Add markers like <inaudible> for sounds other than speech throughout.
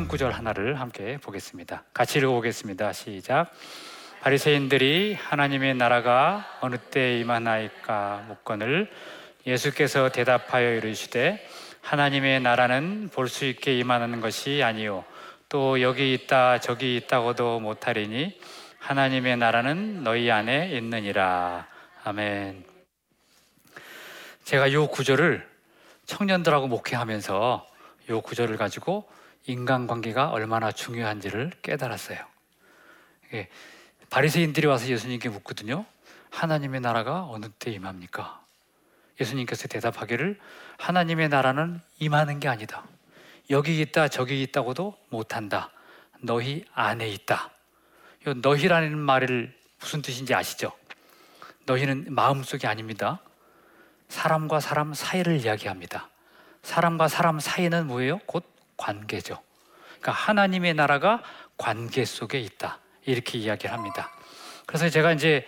성경 구절 하나를 함께 보겠습니다. 같이 읽어보겠습니다. 시작. 바리새인들이 하나님의 나라가 어느 때 임하나이까 묻건을 예수께서 대답하여 이르시되 하나님의 나라는 볼 수 있게 임하는 것이 아니요 또 여기 있다 저기 있다고도 못하리니 하나님의 나라는 너희 안에 있느니라. 아멘. 제가 이 구절을 청년들하고 목회하면서 이 구절을 가지고 인간관계가 얼마나 중요한지를 깨달았어요. 바리새인들이 와서 예수님께 묻거든요. 하나님의 나라가 어느 때 임합니까? 예수님께서 대답하기를 하나님의 나라는 임하는 게 아니다. 여기 있다 저기 있다고도 못한다. 너희 안에 있다. 이 너희라는 말을 무슨 뜻인지 아시죠? 너희는 마음속이 아닙니다. 사람과 사람 사이를 이야기합니다. 사람과 사람 사이는 뭐예요? 곧 관계죠. 그러니까 하나님의 나라가 관계 속에 있다. 이렇게 이야기를 합니다. 그래서 제가 이제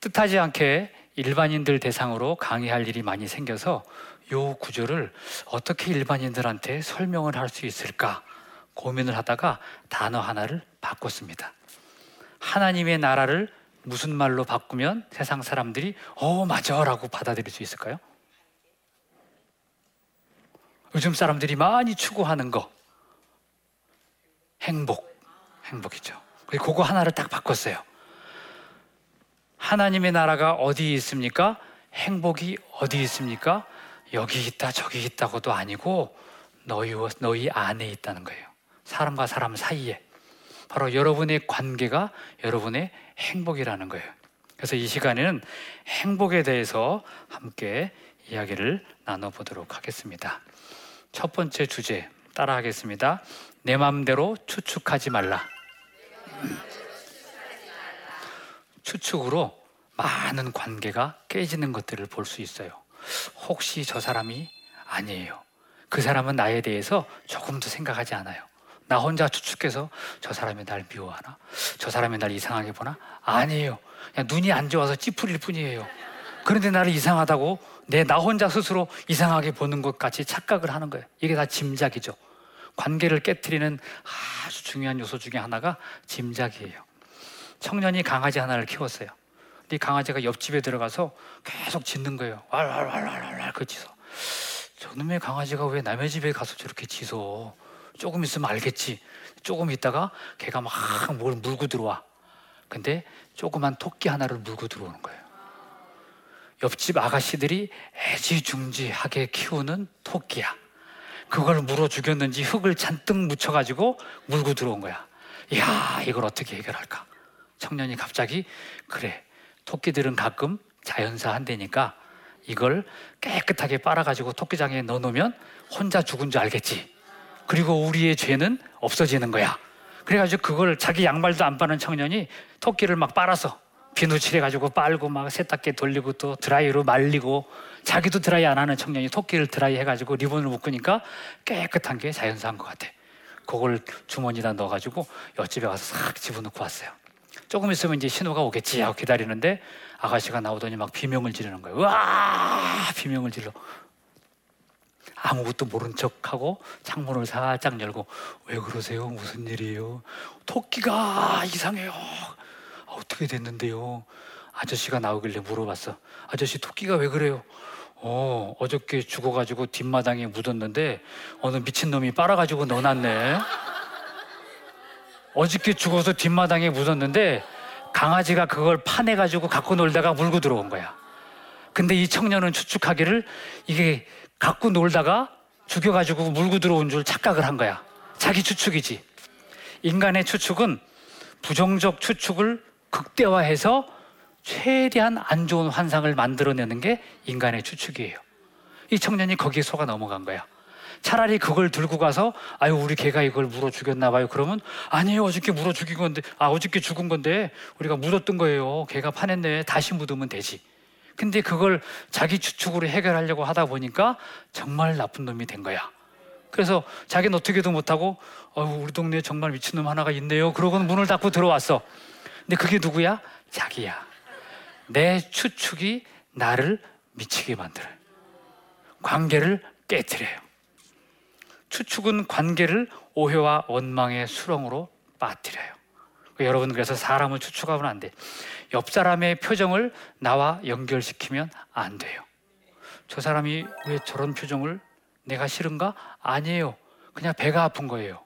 뜻하지 않게 일반인들 대상으로 강의할 일이 많이 생겨서 요 구조를 어떻게 일반인들한테 설명을 할 수 있을까 고민을 하다가 단어 하나를 바꿨습니다. 하나님의 나라를 무슨 말로 바꾸면 세상 사람들이 어 맞아라고 받아들일 수 있을까요? 요즘 사람들이 많이 추구하는 거 행복 행복이죠. 그거 하나를 딱 바꿨어요. 하나님의 나라가 어디 있습니까? 행복이 어디 있습니까? 여기 있다 저기 있다고도 아니고 너희 너희 안에 있다는 거예요. 사람과 사람 사이에 바로 여러분의 관계가 여러분의 행복이라는 거예요. 그래서 이 시간에는 행복에 대해서 함께 이야기를 나눠보도록 하겠습니다. 첫 번째 주제 따라하겠습니다. 내 마음대로 추측하지 말라. 추측으로 많은 관계가 깨지는 것들을 볼 수 있어요. 혹시 저 사람이 아니에요. 그 사람은 나에 대해서 조금도 생각하지 않아요. 나 혼자 추측해서 저 사람이 날 미워하나? 저 사람이 날 이상하게 보나? 아니에요. 그냥 눈이 안 좋아서 찌푸릴 뿐이에요. 그런데 나를 이상하다고 내 나 혼자 스스로 이상하게 보는 것 같이 착각을 하는 거예요. 이게 다 짐작이죠. 관계를 깨뜨리는 아주 중요한 요소 중에 하나가 짐작이에요. 청년이 강아지 하나를 키웠어요. 근데 강아지가 옆집에 들어가서 계속 짖는 거예요. 왈왈왈왈왈 그 짖어. 저놈의 강아지가 왜 남의 집에 가서 저렇게 짖어? 조금 있으면 알겠지. 조금 있다가 걔가 막 뭘 물고 들어와. 근데 조그만 토끼 하나를 물고 들어오는 거예요. 옆집 아가씨들이 애지중지하게 키우는 토끼야. 그걸 물어 죽였는지 흙을 잔뜩 묻혀가지고 물고 들어온 거야. 이야, 이걸 어떻게 해결할까? 청년이 갑자기 그래 토끼들은 가끔 자연사 한대니까 이걸 깨끗하게 빨아가지고 토끼장에 넣어놓으면 혼자 죽은 줄 알겠지. 그리고 우리의 죄는 없어지는 거야. 그래가지고 그걸 자기 양말도 안 빠는 청년이 토끼를 막 빨아서 비누칠해가지고 빨고 막 세탁기에 돌리고 또 드라이로 말리고 자기도 드라이 안 하는 청년이 토끼를 드라이 해가지고 리본을 묶으니까 깨끗한 게 자연사한 것 같아. 그걸 주머니에다 넣어가지고 옆집에 가서 싹 집어넣고 왔어요. 조금 있으면 이제 신호가 오겠지 하고 기다리는데 아가씨가 나오더니 막 비명을 지르는 거예요. 와 비명을 질러. 아무것도 모른 척하고 창문을 살짝 열고 왜 그러세요? 무슨 일이에요? 토끼가 이상해요. 아, 어떻게 됐는데요? 아저씨가 나오길래 물어봤어. 아저씨 토끼가 왜 그래요? 어, 어저께 죽어가지고 뒷마당에 묻었는데 어느 미친놈이 빨아가지고 넣어놨네. 어저께 죽어서 뒷마당에 묻었는데 강아지가 그걸 파내가지고 갖고 놀다가 물고 들어온 거야. 근데 이 청년은 추측하기를 이게 갖고 놀다가 죽여가지고 물고 들어온 줄 착각을 한 거야. 자기 추측이지. 인간의 추측은 부정적 추측을 극대화해서 최대한 안 좋은 환상을 만들어내는 게 인간의 추측이에요. 이 청년이 거기에 속아 넘어간 거야. 차라리 그걸 들고 가서 아유 우리 개가 이걸 물어 죽였나 봐요. 그러면 아니에요 어저께 물어 죽인 건데 아 어저께 죽은 건데 우리가 묻었던 거예요. 개가 파냈네. 다시 묻으면 되지. 근데 그걸 자기 추측으로 해결하려고 하다 보니까 정말 나쁜 놈이 된 거야. 그래서 자기는 어떻게도 못하고 어, 우리 동네에 정말 미친놈 하나가 있네요. 그러고는 문을 닫고 들어왔어. 근데 그게 누구야? 자기야. 내 추측이 나를 미치게 만들어요. 관계를 깨뜨려요. 추측은 관계를 오해와 원망의 수렁으로 빠뜨려요. 여러분 그래서 사람을 추측하면 안 돼. 옆 사람의 표정을 나와 연결시키면 안 돼요. 저 사람이 왜 저런 표정을 내가 싫은가? 아니에요. 그냥 배가 아픈 거예요.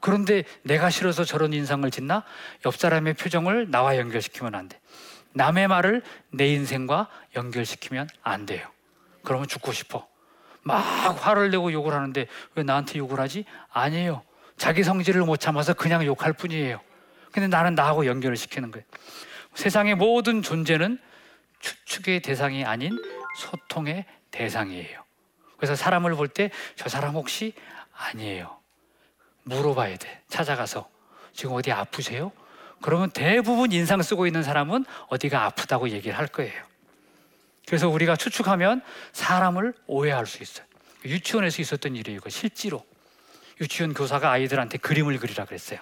그런데 내가 싫어서 저런 인상을 짓나? 옆 사람의 표정을 나와 연결시키면 안 돼. 남의 말을 내 인생과 연결시키면 안 돼요. 그러면 죽고 싶어. 막 화를 내고 욕을 하는데 왜 나한테 욕을 하지? 아니에요. 자기 성질을 못 참아서 그냥 욕할 뿐이에요. 근데 나는 나하고 연결을 시키는 거예요. 세상의 모든 존재는 추측의 대상이 아닌 소통의 대상이에요. 그래서 사람을 볼 때 저 사람 혹시 아니에요. 물어봐야 돼. 찾아가서 지금 어디 아프세요? 그러면 대부분 인상 쓰고 있는 사람은 어디가 아프다고 얘기를 할 거예요. 그래서 우리가 추측하면 사람을 오해할 수 있어요. 유치원에서 있었던 일이에요. 실제로. 유치원 교사가 아이들한테 그림을 그리라 그랬어요.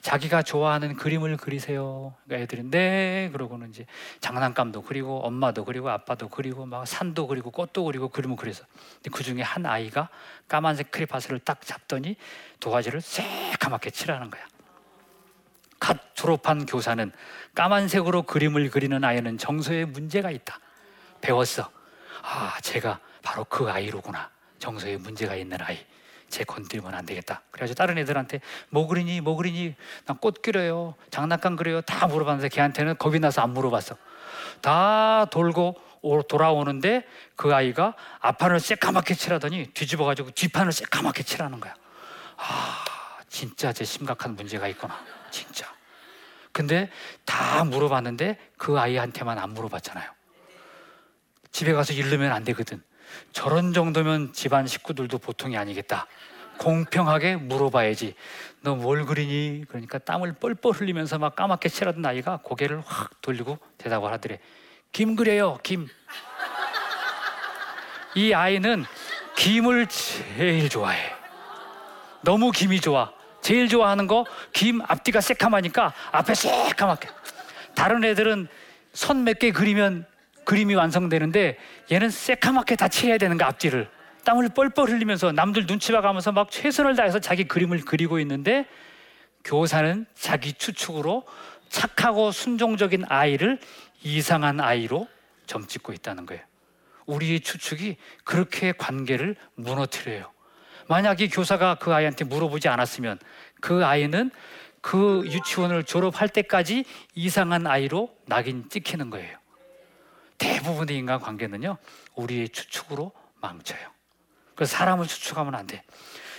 자기가 좋아하는 그림을 그리세요. 그러니까 애들이 네 그러고는 이제 장난감도 그리고 엄마도 그리고 아빠도 그리고 막 산도 그리고 꽃도 그리고 그림을 그려서 그 중에 한 아이가 까만색 크레파스를 딱 잡더니 도화지를 새까맣게 칠하는 거야. 갓 졸업한 교사는 까만색으로 그림을 그리는 아이는 정서에 문제가 있다. 배웠어. 아, 제가 바로 그 아이로구나. 정서에 문제가 있는 아이. 제 건드리면 안 되겠다. 그래가지고 다른 애들한테 뭐 그리니 뭐 그리니 난 꽃 그려요 장난감 그려요 다 물어봤는데 걔한테는 겁이 나서 안 물어봤어. 다 돌고 돌아오는데 그 아이가 앞판을 새까맣게 칠하더니 뒤집어가지고 뒷판을 새까맣게 칠하는 거야. 아 진짜 제 심각한 문제가 있구나 진짜. 근데 다 물어봤는데 그 아이한테만 안 물어봤잖아요. 집에 가서 잃으면 안 되거든. 저런 정도면 집안 식구들도 보통이 아니겠다. 공평하게 물어봐야지. 너 뭘 그리니? 그러니까 땀을 뻘뻘 흘리면서 막 까맣게 칠하던 아이가 고개를 확 돌리고 대답을 하더래. 김 그래요, 김. 이 아이는 김을 제일 좋아해. 너무 김이 좋아. 제일 좋아하는 거 김 앞뒤가 새카마니까 앞에 새카맣게. 다른 애들은 선 몇 개 그리면 그림이 완성되는데 얘는 새카맣게 다 칠해야 되는 거 앞뒤를 땀을 뻘뻘 흘리면서 남들 눈치 봐가면서 막 최선을 다해서 자기 그림을 그리고 있는데 교사는 자기 추측으로 착하고 순종적인 아이를 이상한 아이로 점찍고 있다는 거예요. 우리의 추측이 그렇게 관계를 무너뜨려요. 만약 이 교사가 그 아이한테 물어보지 않았으면 그 아이는 그 유치원을 졸업할 때까지 이상한 아이로 낙인 찍히는 거예요. 대부분의 인간 관계는요, 우리의 추측으로 망쳐요. 그래서 사람을 추측하면 안 돼.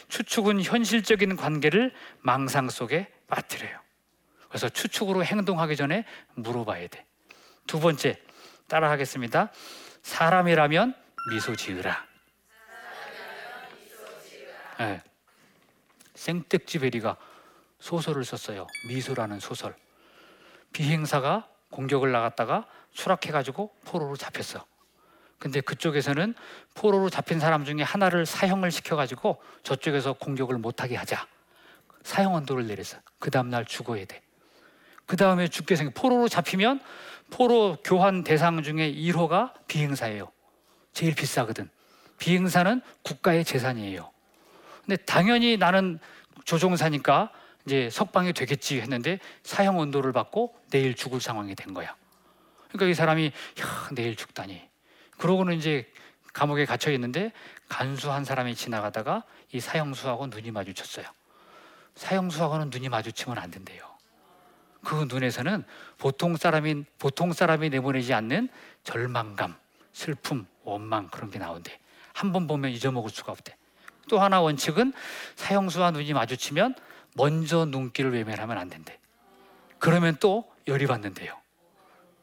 추측은 현실적인 관계를 망상 속에 빠뜨려요. 그래서 추측으로 행동하기 전에 물어봐야 돼. 두 번째, 따라 하겠습니다. 사람이라면 미소 지으라. 네. 생텍쥐베리가 소설을 썼어요. 미소라는 소설. 비행사가 공격을 나갔다가 추락해가지고 포로로 잡혔어. 근데 그쪽에서는 포로로 잡힌 사람 중에 하나를 사형을 시켜가지고 저쪽에서 공격을 못하게 하자. 사형 언도를 내렸어. 그 다음날 죽어야 돼. 그 다음에 죽게 생겨. 포로로 잡히면 포로 교환 대상 중에 1호가 비행사예요. 제일 비싸거든. 비행사는 국가의 재산이에요. 근데 당연히 나는 조종사니까 이제 석방이 되겠지 했는데 사형 언도를 받고 내일 죽을 상황이 된 거야. 그러니까 이 사람이 야, 내일 죽다니. 그러고는 이제 감옥에 갇혀 있는데 간수 한 사람이 지나가다가 이 사형수하고 눈이 마주쳤어요. 사형수하고는 눈이 마주치면 안 된대요. 그 눈에서는 보통 사람이 보통 사람이 내보내지 않는 절망감, 슬픔, 원망 그런 게 나온대. 한 번 보면 잊어먹을 수가 없대. 또 하나 원칙은 사형수와 눈이 마주치면 먼저 눈길을 외면하면 안 된대. 그러면 또 열이 받는데요.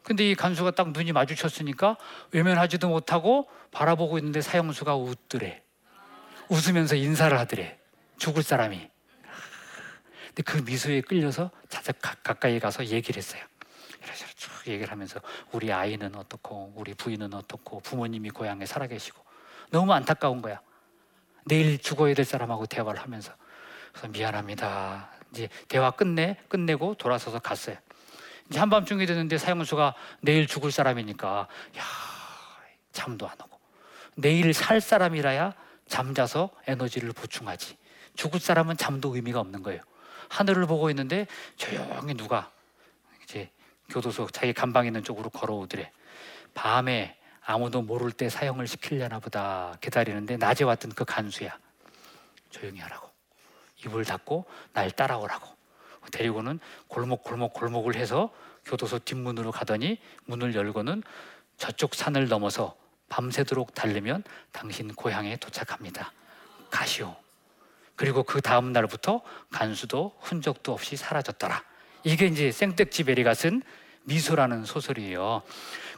근데 이 간수가 딱 눈이 마주쳤으니까 외면하지도 못하고 바라보고 있는데 사형수가 웃더래. 웃으면서 인사를 하더래. 죽을 사람이. 근데 그 미소에 끌려서 자작 가까이 가서 얘기를 했어요. 이래서 쭉 얘기를 하면서 우리 아이는 어떻고 우리 부인은 어떻고 부모님이 고향에 살아계시고 너무 안타까운 거야. 내일 죽어야 될 사람하고 대화를 하면서 그래서 미안합니다. 이제 대화 끝내 끝내고 돌아서서 갔어요. 한밤중이 됐는데 사형수가 내일 죽을 사람이니까 야 잠도 안 오고 내일 살 사람이라야 잠자서 에너지를 보충하지. 죽을 사람은 잠도 의미가 없는 거예요. 하늘을 보고 있는데 조용히 누가 이제 교도소 자기 감방 있는 쪽으로 걸어오더래. 밤에 아무도 모를 때 사형을 시키려나 보다 기다리는데 낮에 왔던 그 간수야. 조용히 하라고. 입을 닫고 날 따라오라고. 데리고는 골목 골목 골목을 해서 교도소 뒷문으로 가더니 문을 열고는 저쪽 산을 넘어서 밤새도록 달리면 당신 고향에 도착합니다. 가시오. 그리고 그 다음 날부터 간수도 흔적도 없이 사라졌더라. 이게 이제 생텍쥐베리가 쓴 미소라는 소설이에요.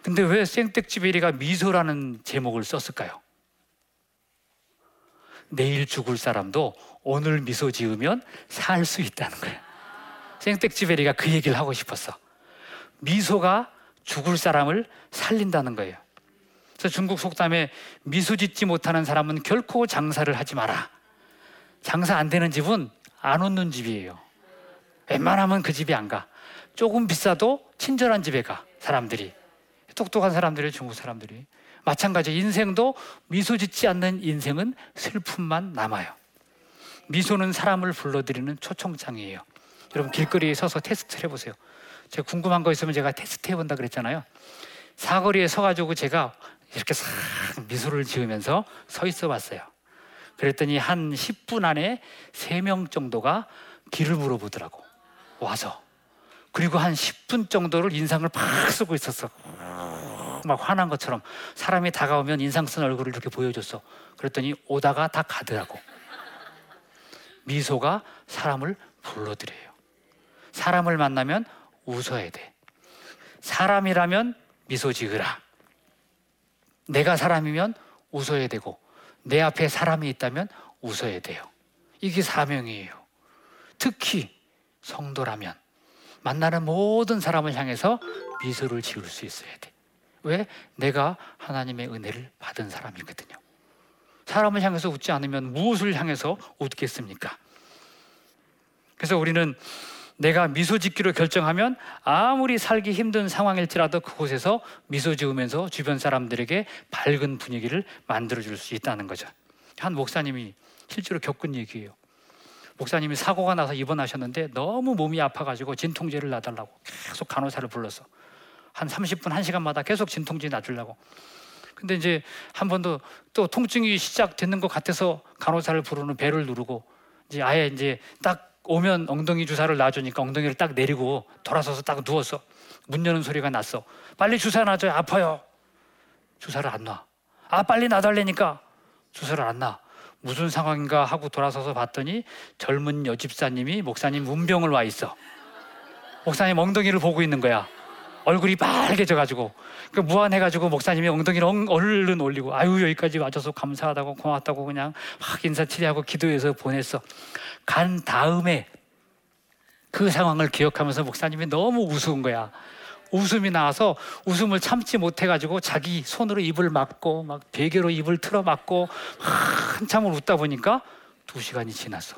근데 왜 생텍쥐베리가 미소라는 제목을 썼을까요? 내일 죽을 사람도 오늘 미소 지으면 살 수 있다는 거예요. 생텍쥐베리가 그 얘기를 하고 싶었어. 미소가 죽을 사람을 살린다는 거예요. 그래서 중국 속담에 미소 짓지 못하는 사람은 결코 장사를 하지 마라. 장사 안 되는 집은 안 웃는 집이에요. 웬만하면 그 집이 안 가. 조금 비싸도 친절한 집에 가. 사람들이. 똑똑한 사람들이 중국 사람들이. 마찬가지 인생도 미소 짓지 않는 인생은 슬픔만 남아요. 미소는 사람을 불러들이는 초청장이에요. 여러분 길거리에 서서 테스트를 해보세요. 제가 궁금한 거 있으면 제가 테스트 해본다 그랬잖아요. 사거리에 서가지고 제가 이렇게 싹 미소를 지으면서 서 있어 봤어요. 그랬더니 한 10분 안에 3명 정도가 길을 물어보더라고. 와서. 그리고 한 10분 정도를 인상을 팍 쓰고 있었어. 막 화난 것처럼 사람이 다가오면 인상 쓴 얼굴을 이렇게 보여줬어. 그랬더니 오다가 다 가더라고. 미소가 사람을 불러들여요. 사람을 만나면 웃어야 돼. 사람이라면 미소 지으라. 내가 사람이면 웃어야 되고 내 앞에 사람이 있다면 웃어야 돼요. 이게 사명이에요. 특히 성도라면 만나는 모든 사람을 향해서 미소를 지을 수 있어야 돼. 왜? 내가 하나님의 은혜를 받은 사람이거든요. 사람을 향해서 웃지 않으면 무엇을 향해서 웃겠습니까? 그래서 우리는 내가 미소 짓기로 결정하면 아무리 살기 힘든 상황일지라도 그곳에서 미소 지으면서 주변 사람들에게 밝은 분위기를 만들어 줄 수 있다는 거죠. 한 목사님이 실제로 겪은 얘기예요. 목사님이 사고가 나서 입원하셨는데 너무 몸이 아파가지고 진통제를 놔달라고 계속 간호사를 불러서 한 30분, 1시간마다 계속 진통제 놔주려고. 근데 이제 한 번도 또 통증이 시작되는 것 같아서 간호사를 부르는 배를 누르고 이제 아예 이제 딱 오면 엉덩이 주사를 놔주니까 엉덩이를 딱 내리고 돌아서서 딱 누웠어. 문 여는 소리가 났어. 빨리 주사 놔줘요. 아파요. 주사를 안 놔. 아, 빨리 놔달래니까 주사를 안 놔. 무슨 상황인가 하고 돌아서서 봤더니 젊은 여집사님이 목사님 문병을 와 있어. 목사님 엉덩이를 보고 있는 거야. 얼굴이 빨개져가지고 그 무안해가지고 목사님이 엉덩이를 얼른 올리고 아유 여기까지 와줘서 감사하다고 고맙다고 그냥 확 인사치레하고 기도해서 보냈어. 간 다음에 그 상황을 기억하면서 목사님이 너무 우스운 거야. 웃음이 나와서 웃음을 참지 못해가지고 자기 손으로 입을 막고 막 베개로 입을 틀어 막고 한참을 웃다 보니까 두 시간이 지났어.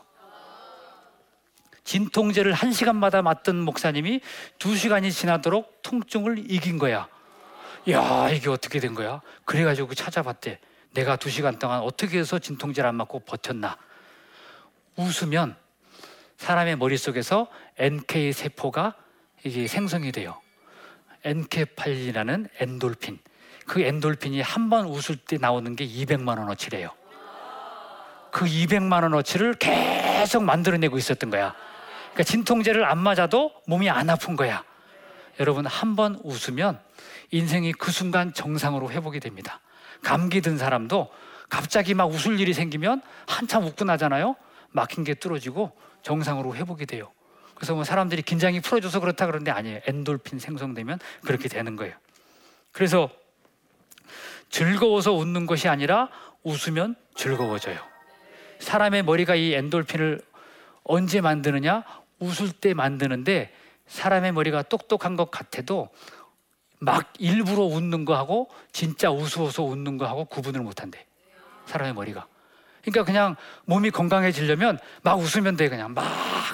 진통제를 한 시간마다 맞던 목사님이 두 시간이 지나도록 통증을 이긴 거야. 야, 이게 어떻게 된 거야? 그래가지고 찾아봤대. 내가 두 시간 동안 어떻게 해서 진통제를 안 맞고 버텼나? 웃으면 사람의 머릿속에서 NK 세포가 이게 생성이 돼요. NK8이라는 엔돌핀. 그 엔돌핀이 한 번 웃을 때 나오는 게 200만 원어치래요. 그 200만 원어치를 계속 만들어내고 있었던 거야. 그러니까 진통제를 안 맞아도 몸이 안 아픈 거야. 여러분 한 번 웃으면 인생이 그 순간 정상으로 회복이 됩니다. 감기 든 사람도 갑자기 막 웃을 일이 생기면 한참 웃고 나잖아요. 막힌 게 뚫어지고 정상으로 회복이 돼요. 그래서 뭐 사람들이 긴장이 풀어져서 그렇다 그러는데 아니에요. 엔돌핀 생성되면 그렇게 되는 거예요. 그래서 즐거워서 웃는 것이 아니라 웃으면 즐거워져요. 사람의 머리가 이 엔돌핀을 언제 만드느냐? 웃을 때 만드는데 사람의 머리가 똑똑한 것 같아도 막 일부러 웃는 거하고 진짜 우스워서 웃는 거하고 구분을 못한대. 사람의 머리가. 그러니까 그냥 몸이 건강해지려면 막 웃으면 돼 그냥 막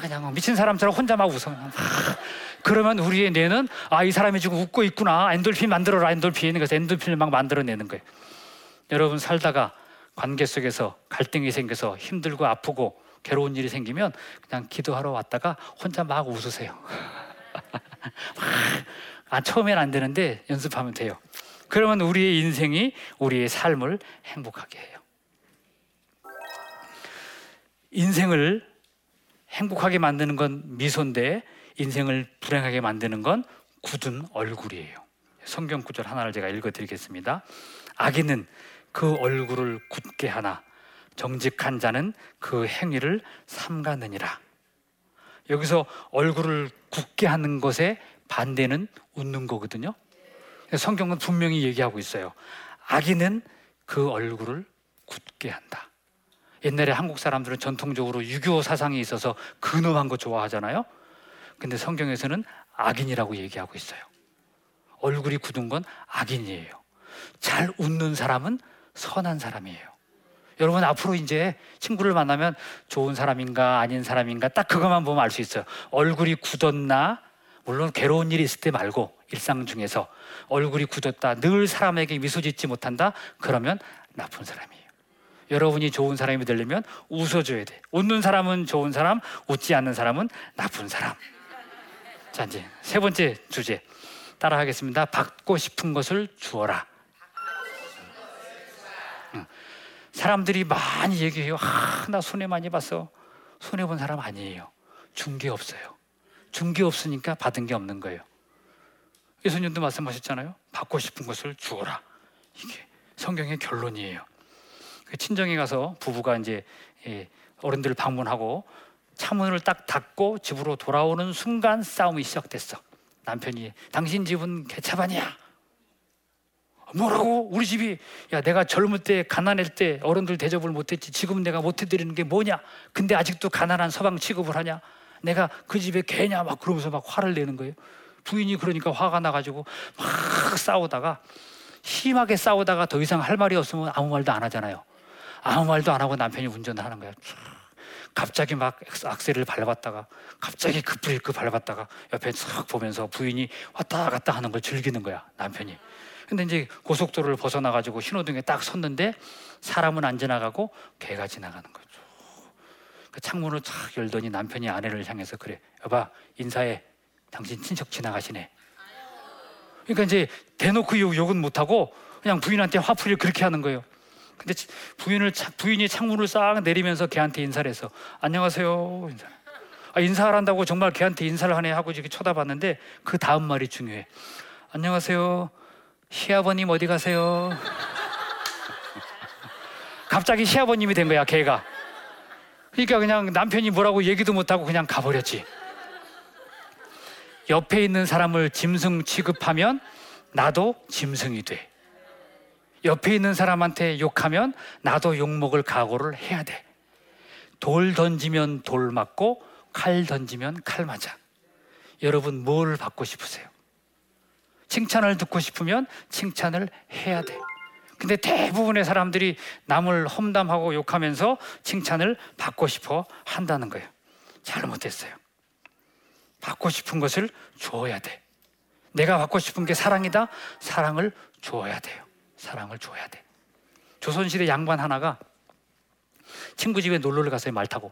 그냥 미친 사람처럼 혼자 막 웃어. 막. 그러면 우리의 뇌는 아 이 사람이 지금 웃고 있구나 엔돌핀 만들어라 엔돌핀 그래서 엔돌핀을 막 만들어내는 거예요. 여러분 살다가 관계 속에서 갈등이 생겨서 힘들고 아프고 괴로운 일이 생기면 그냥 기도하러 왔다가 혼자 막 웃으세요. <laughs> 아, 처음엔 안 되는데 연습하면 돼요. 그러면 우리의 인생이 우리의 삶을 행복하게 해요. 인생을 행복하게 만드는 건 미소인데 인생을 불행하게 만드는 건 굳은 얼굴이에요. 성경 구절 하나를 제가 읽어 드리겠습니다. 악인은 그 얼굴을 굳게 하나 정직한 자는 그 행위를 삼가느니라. 여기서 얼굴을 굳게 하는 것의 반대는 웃는 거거든요. 성경은 분명히 얘기하고 있어요. 악인은 그 얼굴을 굳게 한다. 옛날에 한국 사람들은 전통적으로 유교 사상이 있어서 근엄한 거 좋아하잖아요. 근데 성경에서는 악인이라고 얘기하고 있어요. 얼굴이 굳은 건 악인이에요. 잘 웃는 사람은 선한 사람이에요. 여러분 앞으로 이제 친구를 만나면 좋은 사람인가 아닌 사람인가 딱 그것만 보면 알 수 있어요. 얼굴이 굳었나 물론 괴로운 일이 있을 때 말고 일상 중에서 얼굴이 굳었다 늘 사람에게 미소 짓지 못한다 그러면 나쁜 사람이에요. 여러분이 좋은 사람이 되려면 웃어줘야 돼. 웃는 사람은 좋은 사람, 웃지 않는 사람은 나쁜 사람. 자 이제 세 번째 주제 따라하겠습니다. 받고 싶은 것을 주어라. 사람들이 많이 얘기해요. 아, 나 손해 많이 봤어. 손해 본 사람 아니에요. 준 게 없어요. 준 게 없으니까 받은 게 없는 거예요. 예수님도 말씀하셨잖아요. 받고 싶은 것을 주어라. 이게 성경의 결론이에요. 그 친정에 가서 부부가 이제 예, 어른들을 방문하고 차문을 딱 닫고 집으로 돌아오는 순간 싸움이 시작됐어. 남편이 당신 집은 개차반이야. 뭐라고? 우리 집이 야 내가 젊을 때 가난할 때 어른들 대접을 못했지 지금 내가 못해드리는 게 뭐냐? 근데 아직도 가난한 서방 취급을 하냐? 내가 그 집에 개냐? 막 그러면서 막 화를 내는 거예요. 부인이 그러니까 화가 나가지고 막 싸우다가 심하게 싸우다가 더 이상 할 말이 없으면 아무 말도 안 하잖아요. 아무 말도 안 하고 남편이 운전을 하는 거야. 갑자기 막 악셀을 밟았다가 갑자기 급브레이크 밟았다가 옆에 싹 보면서 부인이 왔다 갔다 하는 걸 즐기는 거야 남편이. 근데 이제 고속도로를 벗어나 가지고 신호등에 딱 섰는데 사람은 안 지나가고 개가 지나가는 거죠. 그 창문을 탁 열더니 남편이 아내를 향해서 그래 여봐 인사해 당신 친척 지나가시네. 그러니까 이제 대놓고 욕 은 못 하고 그냥 부인한테 화풀이를 그렇게 하는 거예요. 근데 부인을 부인이 창문을 싹 내리면서 걔한테 인사를 해서 안녕하세요 인사. 아, 인사를 한다고 정말 걔한테 인사를 하네 하고 이렇게 쳐다봤는데 그 다음 말이 중요해. 안녕하세요. 시아버님 어디 가세요? 갑자기 시아버님이 된 거야, 걔가. 그러니까 그냥 남편이 뭐라고 얘기도 못하고 그냥 가버렸지. 옆에 있는 사람을 짐승 취급하면 나도 짐승이 돼. 옆에 있는 사람한테 욕하면 나도 욕먹을 각오를 해야 돼. 돌 던지면 돌 맞고 칼 던지면 칼 맞아. 여러분 뭘 받고 싶으세요? 칭찬을 듣고 싶으면 칭찬을 해야 돼. 근데 대부분의 사람들이 남을 험담하고 욕하면서 칭찬을 받고 싶어 한다는 거예요. 잘못했어요. 받고 싶은 것을 줘야 돼. 내가 받고 싶은 게 사랑이다? 사랑을 줘야 돼요. 사랑을 줘야 돼. 조선시대 양반 하나가 친구 집에 놀러를 갔어요. 말 타고.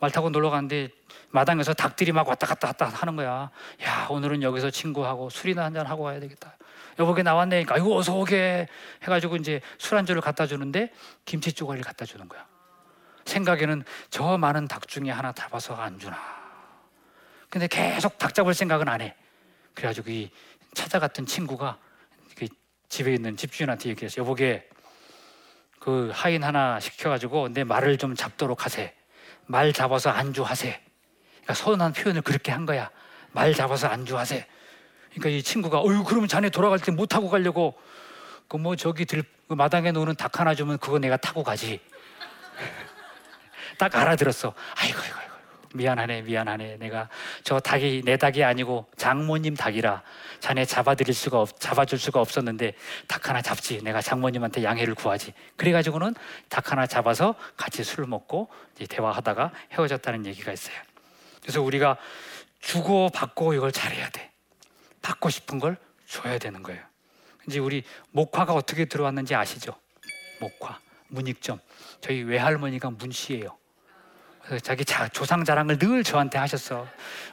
말 타고 놀러 갔는데 마당에서 닭들이 막 왔다 갔다 왔다 하는 거야. 야, 오늘은 여기서 친구하고 술이나 한잔 하고 와야 되겠다. 여보게 나왔네. 그러니까 아이고 어서 오게 해가지고 이제 술 안주를 갖다 주는데 김치 쪼가리를 갖다 주는 거야. 생각에는 저 많은 닭 중에 하나 잡아서 안 주나. 근데 계속 닭 잡을 생각은 안 해. 그래가지고 이 찾아갔던 친구가 그 집에 있는 집주인한테 얘기해서 여보게 그 하인 하나 시켜가지고 내 말을 좀 잡도록 하세. 말 잡아서 안주하세. 서운한 표현을 그렇게 한 거야. 말 잡아서 안주하세. 그러니까 이 친구가 어유 그러면 자네 돌아갈 때 못 타고 가려고 그 뭐 저기 들그 마당에 놓는 닭 하나 주면 그거 내가 타고 가지. <laughs> 딱 알아들었어. 아이고 아이고 아이고 미안하네 미안하네 내가 저 닭이 내 닭이 아니고 장모님 닭이라 자네 잡아드릴 수가 없 잡아줄 수가 없었는데 닭 하나 잡지 내가 장모님한테 양해를 구하지 그래가지고는 닭 하나 잡아서 같이 술 먹고 대화하다가 헤어졌다는 얘기가 있어요. 그래서 우리가 주고 받고 이걸 잘해야 돼. 받고 싶은 걸 줘야 되는 거예요. 이제 우리 목화가 어떻게 들어왔는지 아시죠? 목화. 문익점. 저희 외할머니가 문씨예요. 자기 자, 조상 자랑을 늘 저한테 하셨어.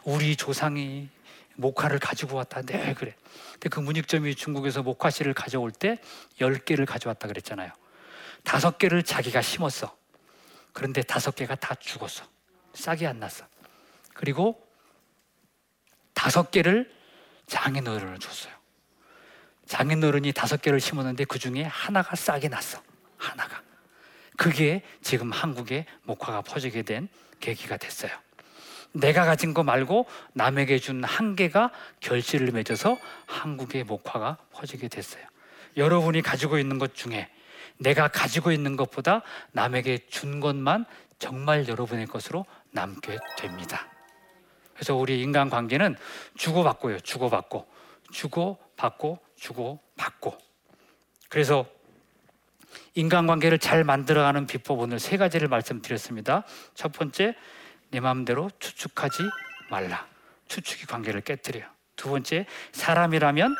우리 조상이 목화를 가지고 왔다. 네, 그래. 근데 그 문익점이 중국에서 목화씨를 가져올 때 10개를 가져왔다 그랬잖아요. 다섯 개를 자기가 심었어. 그런데 다섯 개가 다 죽었어. 싹이 안 났어. 그리고 다섯 개를 장인어른을 줬어요. 장인어른이 다섯 개를 심었는데 그 중에 하나가 싹이 났어. 하나가. 그게 지금 한국에 목화가 퍼지게 된 계기가 됐어요. 내가 가진 거 말고 남에게 준 한 개가 결실을 맺어서 한국의 목화가 퍼지게 됐어요. 여러분이 가지고 있는 것 중에 내가 가지고 있는 것보다 남에게 준 것만 정말 여러분의 것으로 남게 됩니다. 그래서 우리 인간 관계는 주고받고요. 주고받고, 주고받고, 주고받고. 그래서 인간 관계를 잘 만들어가는 비법 오늘 세 가지를 말씀드렸습니다. 첫 번째, 내 마음대로 추측하지 말라. 추측이 관계를 깨뜨려. 두 번째, 사람이라면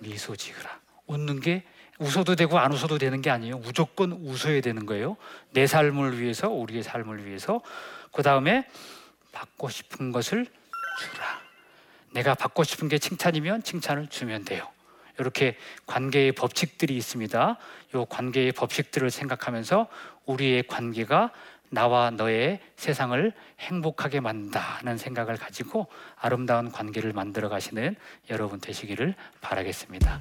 미소 지으라. 웃는 게 웃어도 되고 안 웃어도 되는 게 아니에요. 무조건 웃어야 되는 거예요. 내 삶을 위해서, 우리의 삶을 위해서. 그 다음에 받고 싶은 것을 주라. 내가 받고 싶은 게 칭찬이면 칭찬을 주면 돼요. 이렇게 관계의 법칙들이 있습니다. 이 관계의 법칙들을 생각하면서 우리의 관계가 나와 너의 세상을 행복하게 만든다는 생각을 가지고 아름다운 관계를 만들어 가시는 여러분 되시기를 바라겠습니다.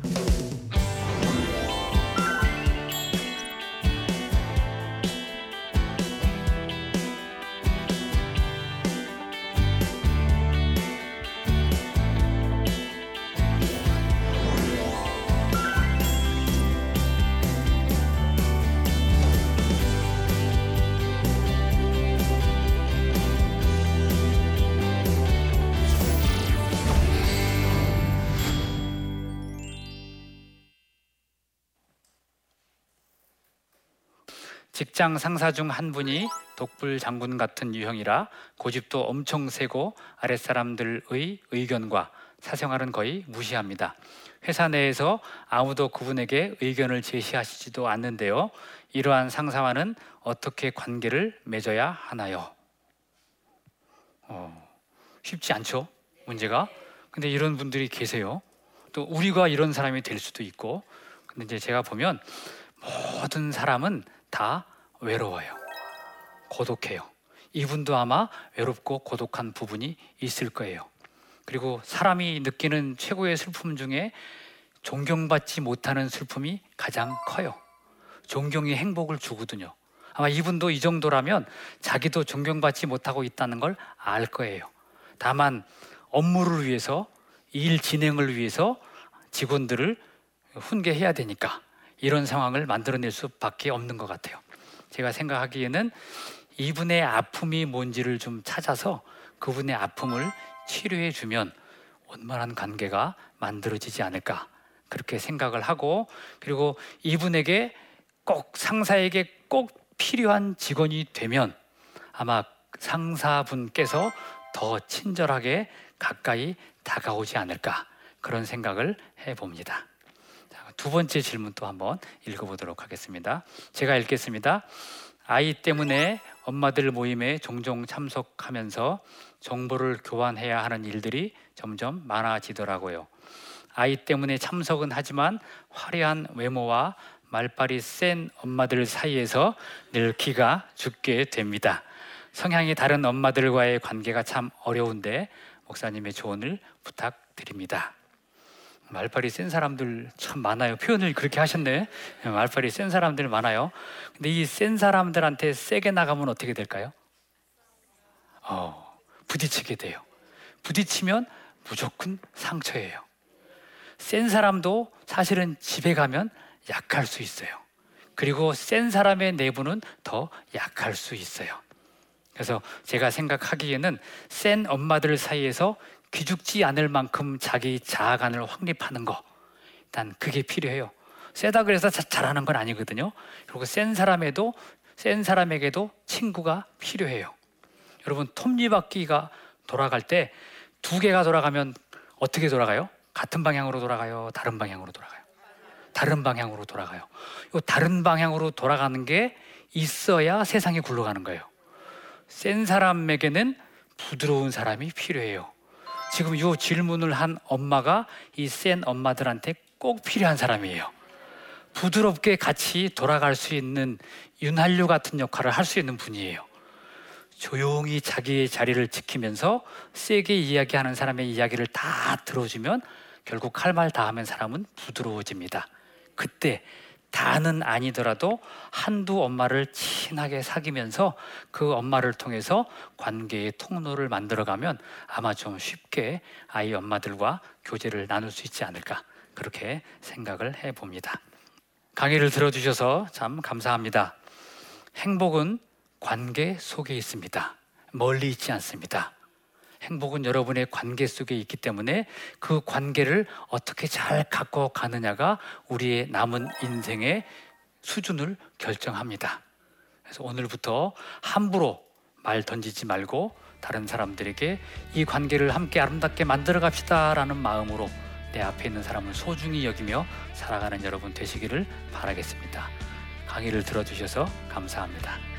직장 상사 중 한 분이 독불 장군 같은 유형이라 고집도 엄청 세고 아랫사람들의 의견과 사생활은 거의 무시합니다. 회사 내에서 아무도 그분에게 의견을 제시하시지도 않는데요. 이러한 상사와는 어떻게 관계를 맺어야 하나요? 어, 쉽지 않죠. 문제가. 근데 이런 분들이 계세요. 또 우리가 이런 사람이 될 수도 있고. 근데 이제 제가 보면 모든 사람은 다 외로워요. 고독해요. 이분도 아마 외롭고 고독한 부분이 있을 거예요. 그리고 사람이 느끼는 최고의 슬픔 중에 존경받지 못하는 슬픔이 가장 커요. 존경이 행복을 주거든요. 아마 이분도 이 정도라면 자기도 존경받지 못하고 있다는 걸 알 거예요. 다만 업무를 위해서 일 진행을 위해서 직원들을 훈계해야 되니까 이런 상황을 만들어낼 수밖에 없는 것 같아요. 제가 생각하기에는 이분의 아픔이 뭔지를 좀 찾아서 그분의 아픔을 치료해 주면 원만한 관계가 만들어지지 않을까 그렇게 생각을 하고 그리고 이분에게 꼭 상사에게 꼭 필요한 직원이 되면 아마 상사분께서 더 친절하게 가까이 다가오지 않을까 그런 생각을 해봅니다. 두 번째 질문 또 한번 읽어보도록 하겠습니다. 제가 읽겠습니다. 아이 때문에 엄마들 모임에 종종 참석하면서 정보를 교환해야 하는 일들이 점점 많아지더라고요. 아이 때문에 참석은 하지만 화려한 외모와 말빨이 센 엄마들 사이에서 늘 기가 죽게 됩니다. 성향이 다른 엄마들과의 관계가 참 어려운데 목사님의 조언을 부탁드립니다. 말빨이 센 사람들 참 많아요. 표현을 그렇게 하셨네. 말빨이 센 사람들 많아요. 근데 이 센 사람들한테 세게 나가면 어떻게 될까요? 어, 부딪히게 돼요. 부딪히면 무조건 상처예요. 센 사람도 사실은 집에 가면 약할 수 있어요. 그리고 센 사람의 내부는 더 약할 수 있어요. 그래서 제가 생각하기에는 센 엄마들 사이에서 기죽지 않을 만큼 자기 자아관을 확립하는 거 일단 그게 필요해요. 세다 그래서 잘하는 건 아니거든요. 그리고 센 사람에도 센 사람에게도 친구가 필요해요. 여러분 톱니바퀴가 돌아갈 때 두 개가 돌아가면 어떻게 돌아가요? 같은 방향으로 돌아가요? 다른 방향으로 돌아가요? 다른 방향으로 돌아가요. 이 다른 방향으로 돌아가는 게 있어야 세상이 굴러가는 거예요. 센 사람에게는 부드러운 사람이 필요해요. 지금 이 질문을 한 엄마가 이 센 엄마들한테 꼭 필요한 사람이에요. 부드럽게 같이 돌아갈 수 있는 윤활유 같은 역할을 할 수 있는 분이에요. 조용히 자기의 자리를 지키면서 세게 이야기하는 사람의 이야기를 다 들어주면 결국 할 말 다 하면 사람은 부드러워집니다. 그때 다는 아니더라도 한두 엄마를 친하게 사귀면서 그 엄마를 통해서 관계의 통로를 만들어가면 아마 좀 쉽게 아이 엄마들과 교제를 나눌 수 있지 않을까 그렇게 생각을 해봅니다. 강의를 들어주셔서 참 감사합니다. 행복은 관계 속에 있습니다. 멀리 있지 않습니다. 행복은 여러분의 관계 속에 있기 때문에 그 관계를 어떻게 잘 갖고 가느냐가 우리의 남은 인생의 수준을 결정합니다. 그래서 오늘부터 함부로 말 던지지 말고 다른 사람들에게 이 관계를 함께 아름답게 만들어 갑시다 라는 마음으로 내 앞에 있는 사람을 소중히 여기며 살아가는 여러분 되시기를 바라겠습니다. 강의를 들어주셔서 감사합니다.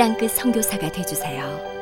땅끝 선교사가 되주세요.